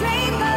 betrayed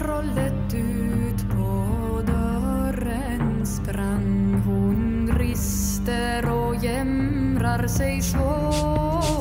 trollet ut på dörren sprang, Hon rister och jämrar sig svåra.